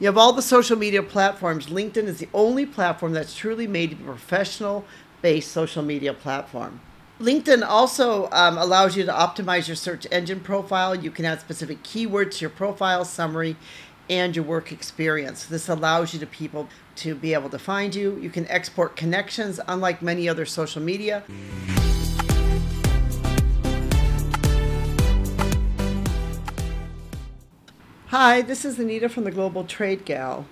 You have all the social media platforms. LinkedIn is the only platform that's truly made a professional based social media platform. LinkedIn also um, allows you to optimize your search engine profile. You can add specific keywords to your profile summary and your work experience. This allows you to people to be able to find you. You can export connections, unlike many other social media. Hi, this is Anita from the Global Trade Gal.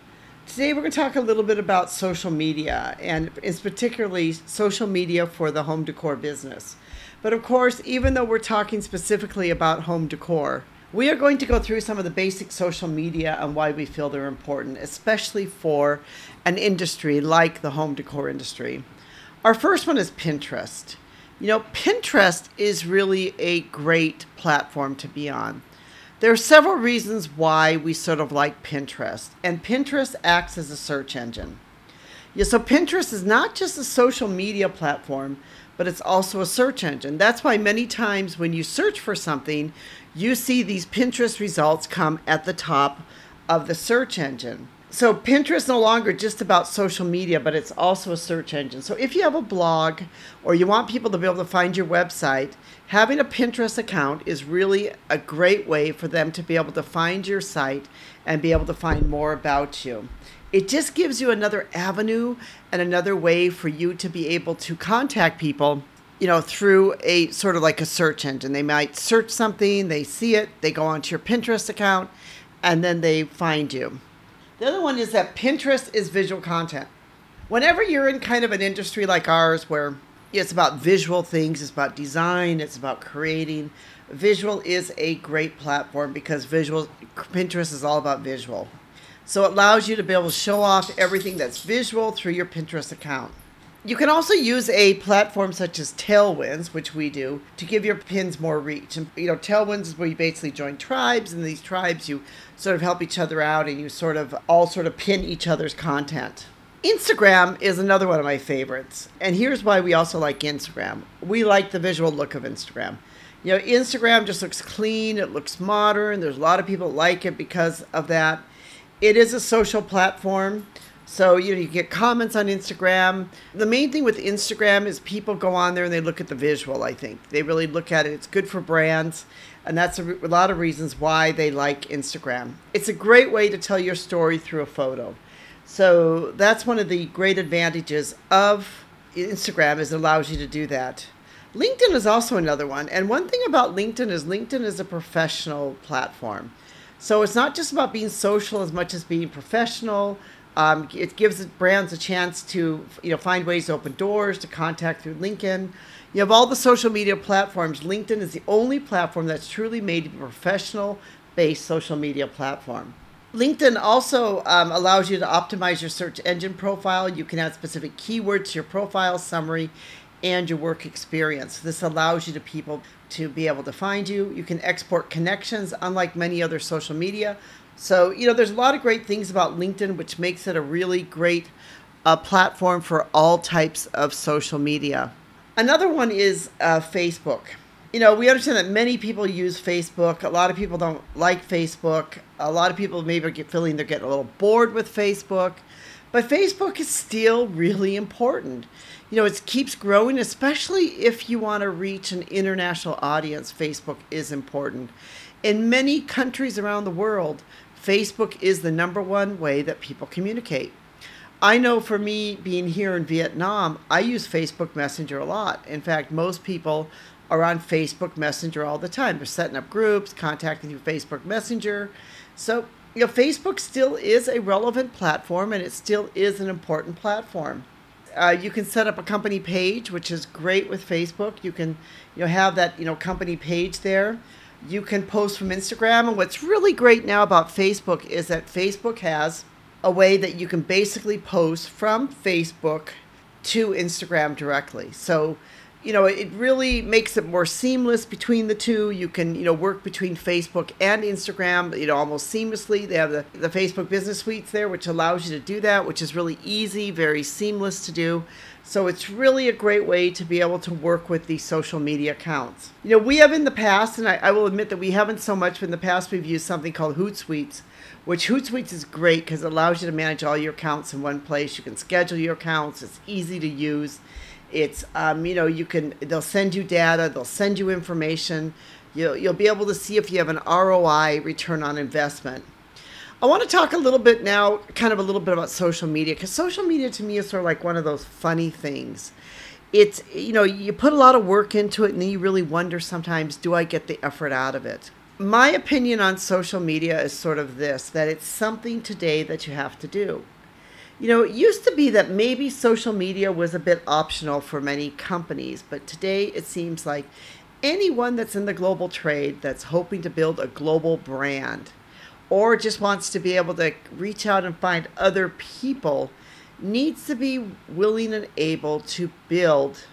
Today we're going to talk a little bit about social media and it's particularly social media for the home decor business. But of course, even though we're talking specifically about home decor, we are going to go through some of the basic social media and why we feel they're important, especially for an industry like the home decor industry. Our first one is Pinterest. You know, Pinterest is really a great platform to be on. There are several reasons why we sort of like Pinterest, and Pinterest acts as a search engine. Yeah, so Pinterest is not just a social media platform, but it's also a search engine. That's why many times when you search for something, you see these Pinterest results come at the top of the search engine. So Pinterest is no longer just about social media, but it's also a search engine. So if you have a blog or you want people to be able to find your website, having a Pinterest account is really a great way for them to be able to find your site and be able to find more about you. It just gives you another avenue and another way for you to be able to contact people you know, through a sort of like a search engine. They might search something, they see it, they go onto your Pinterest account, and then they find you. The other one is that Pinterest is visual content. Whenever you're in kind of an industry like ours where it's about visual things, it's about design, it's about creating, visual is a great platform because visual Pinterest is all about visual. So it allows you to be able to show off everything that's visual through your Pinterest account. You can also use a platform such as Tailwinds, which we do, to give your pins more reach. And you know, Tailwinds is where you basically join tribes, and these tribes you sort of help each other out, and you sort of all sort of pin each other's content. Instagram is another one of my favorites, and here's why we also like Instagram. We like the visual look of Instagram. You know, Instagram just looks clean, it looks modern. There's a lot of people like it because of that. It is a social platform. So you know you get comments on Instagram. The main thing with Instagram is people go on there and they look at the visual. I think they really look at it. It's good for brands, and that's a, a lot of reasons why they like Instagram. It's a great way to tell your story through a photo. So that's one of the great advantages of Instagram is it allows you to do that. LinkedIn is also another one. And one thing about LinkedIn is LinkedIn is a professional platform. So it's not just about being social as much as being professional. Um, it gives brands a chance to you know find ways to open doors to contact through LinkedIn. You have all the social media platforms. LinkedIn is the only platform that's truly made a professional based social media platform. LinkedIn also um, allows you to optimize your search engine profile. You can add specific keywords to your profile summary and your work experience. This allows you to people to be able to find you. You can export connections, unlike many other social media. So, you know, there's a lot of great things about LinkedIn, which makes it a really great uh, platform for all types of social media. Another one is uh, Facebook. You know, we understand that many people use Facebook. A lot of people don't like Facebook. A lot of people maybe get feeling they're getting a little bored with Facebook. But Facebook is still really important. You know, it keeps growing, especially if you want to reach an international audience. Facebook is important. In many countries around the world, Facebook is the number one way that people communicate. I know for me, being here in Vietnam, I use Facebook Messenger a lot. In fact, most people are on Facebook Messenger all the time. They're setting up groups, contacting through Facebook Messenger. So, you know, Facebook still is a relevant platform and it still is an important platform. Uh, you can set up a company page, which is great with Facebook. You can, you know, have that, you know, company page there you can post from Instagram. And what's really great now about Facebook is that Facebook has a way that you can basically post from Facebook to Instagram directly. So you know, it really makes it more seamless between the two. You can, you know, work between Facebook and Instagram, you know, almost seamlessly. They have the, the Facebook business suites there, which allows you to do that, which is really easy, very seamless to do. So it's really a great way to be able to work with these social media accounts. You know, we have in the past, and I, I will admit that we haven't so much, but in the past we've used something called Hootsuite, which Hootsuite is great because it allows you to manage all your accounts in one place. You can schedule your accounts. It's easy to use it's um, you know you can they'll send you data, they'll send you information. You'll you'll be able to see if you have an ROI return on investment. I want to talk a little bit now, kind of a little bit about social media, because social media to me is sort of like one of those funny things. It's, you know, you put a lot of work into it and then you really wonder sometimes, do I get the effort out of it? My opinion on social media is sort of this that it's something today that you have to do. You know, it used to be that maybe social media was a bit optional for many companies, but today it seems like anyone that's in the global trade that's hoping to build a global brand or just wants to be able to reach out and find other people needs to be willing and able to build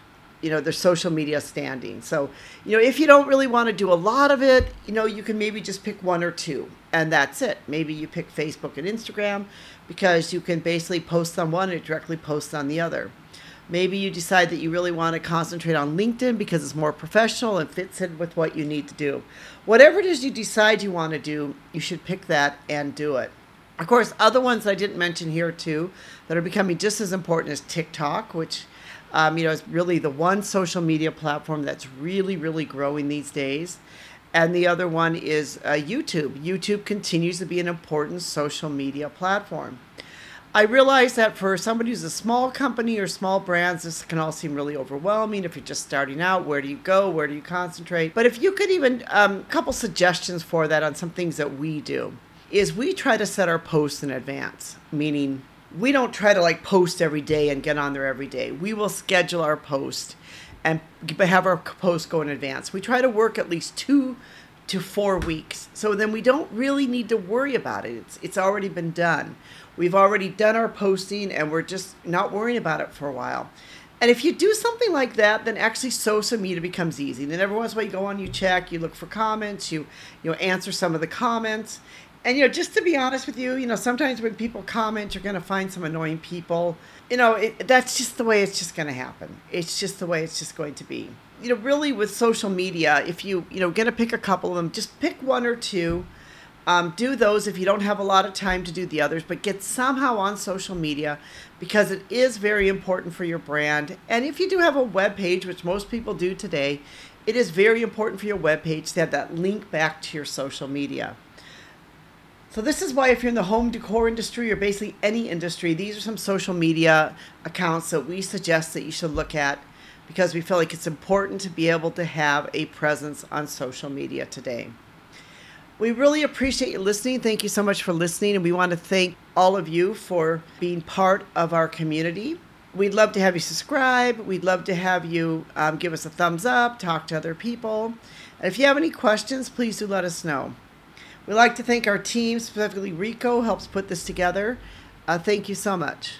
you know their social media standing. So you know if you don't really want to do a lot of it you know you can maybe just pick one or two and that's it. Maybe you pick facebook and instagram because you can basically post on one and directly post on the other. Maybe you decide that you really want to concentrate on linkedin because it's more professional and fits in with what you need to do. Whatever it is you decide you want to do you should pick that and do it. Of course other ones i didn't mention here too that are becoming just as important as tiktok which um, you know, it's really the one social media platform that's really, really growing these days. And the other one is uh, YouTube. YouTube continues to be an important social media platform. I realize that for somebody who's a small company or small brands, this can all seem really overwhelming. If you're just starting out, where do you go? Where do you concentrate? But if you could even, a um, couple suggestions for that on some things that we do, is we try to set our posts in advance, meaning we don't try to like post every day and get on there every day. We will schedule our post and have our post go in advance. We try to work at least two to four weeks. So then we don't really need to worry about it. It's, it's already been done. We've already done our posting and we're just not worrying about it for a while. And if you do something like that, then actually social media becomes easy. Then every once in a while you go on, you check, you look for comments, you you know answer some of the comments, and you know, just to be honest with you, you know, sometimes when people comment, you're going to find some annoying people. You know, it, that's just the way it's just going to happen. It's just the way it's just going to be. You know, really with social media, if you you know going to pick a couple of them, just pick one or two. Um, do those if you don't have a lot of time to do the others, but get somehow on social media because it is very important for your brand. And if you do have a web page, which most people do today, it is very important for your web page to have that link back to your social media. So this is why if you're in the home decor industry or basically any industry, these are some social media accounts that we suggest that you should look at because we feel like it's important to be able to have a presence on social media today. We really appreciate you listening. Thank you so much for listening, and we want to thank all of you for being part of our community. We'd love to have you subscribe. We'd love to have you um, give us a thumbs up, talk to other people. And if you have any questions, please do let us know. We'd like to thank our team, specifically Rico, helps put this together. Uh, thank you so much.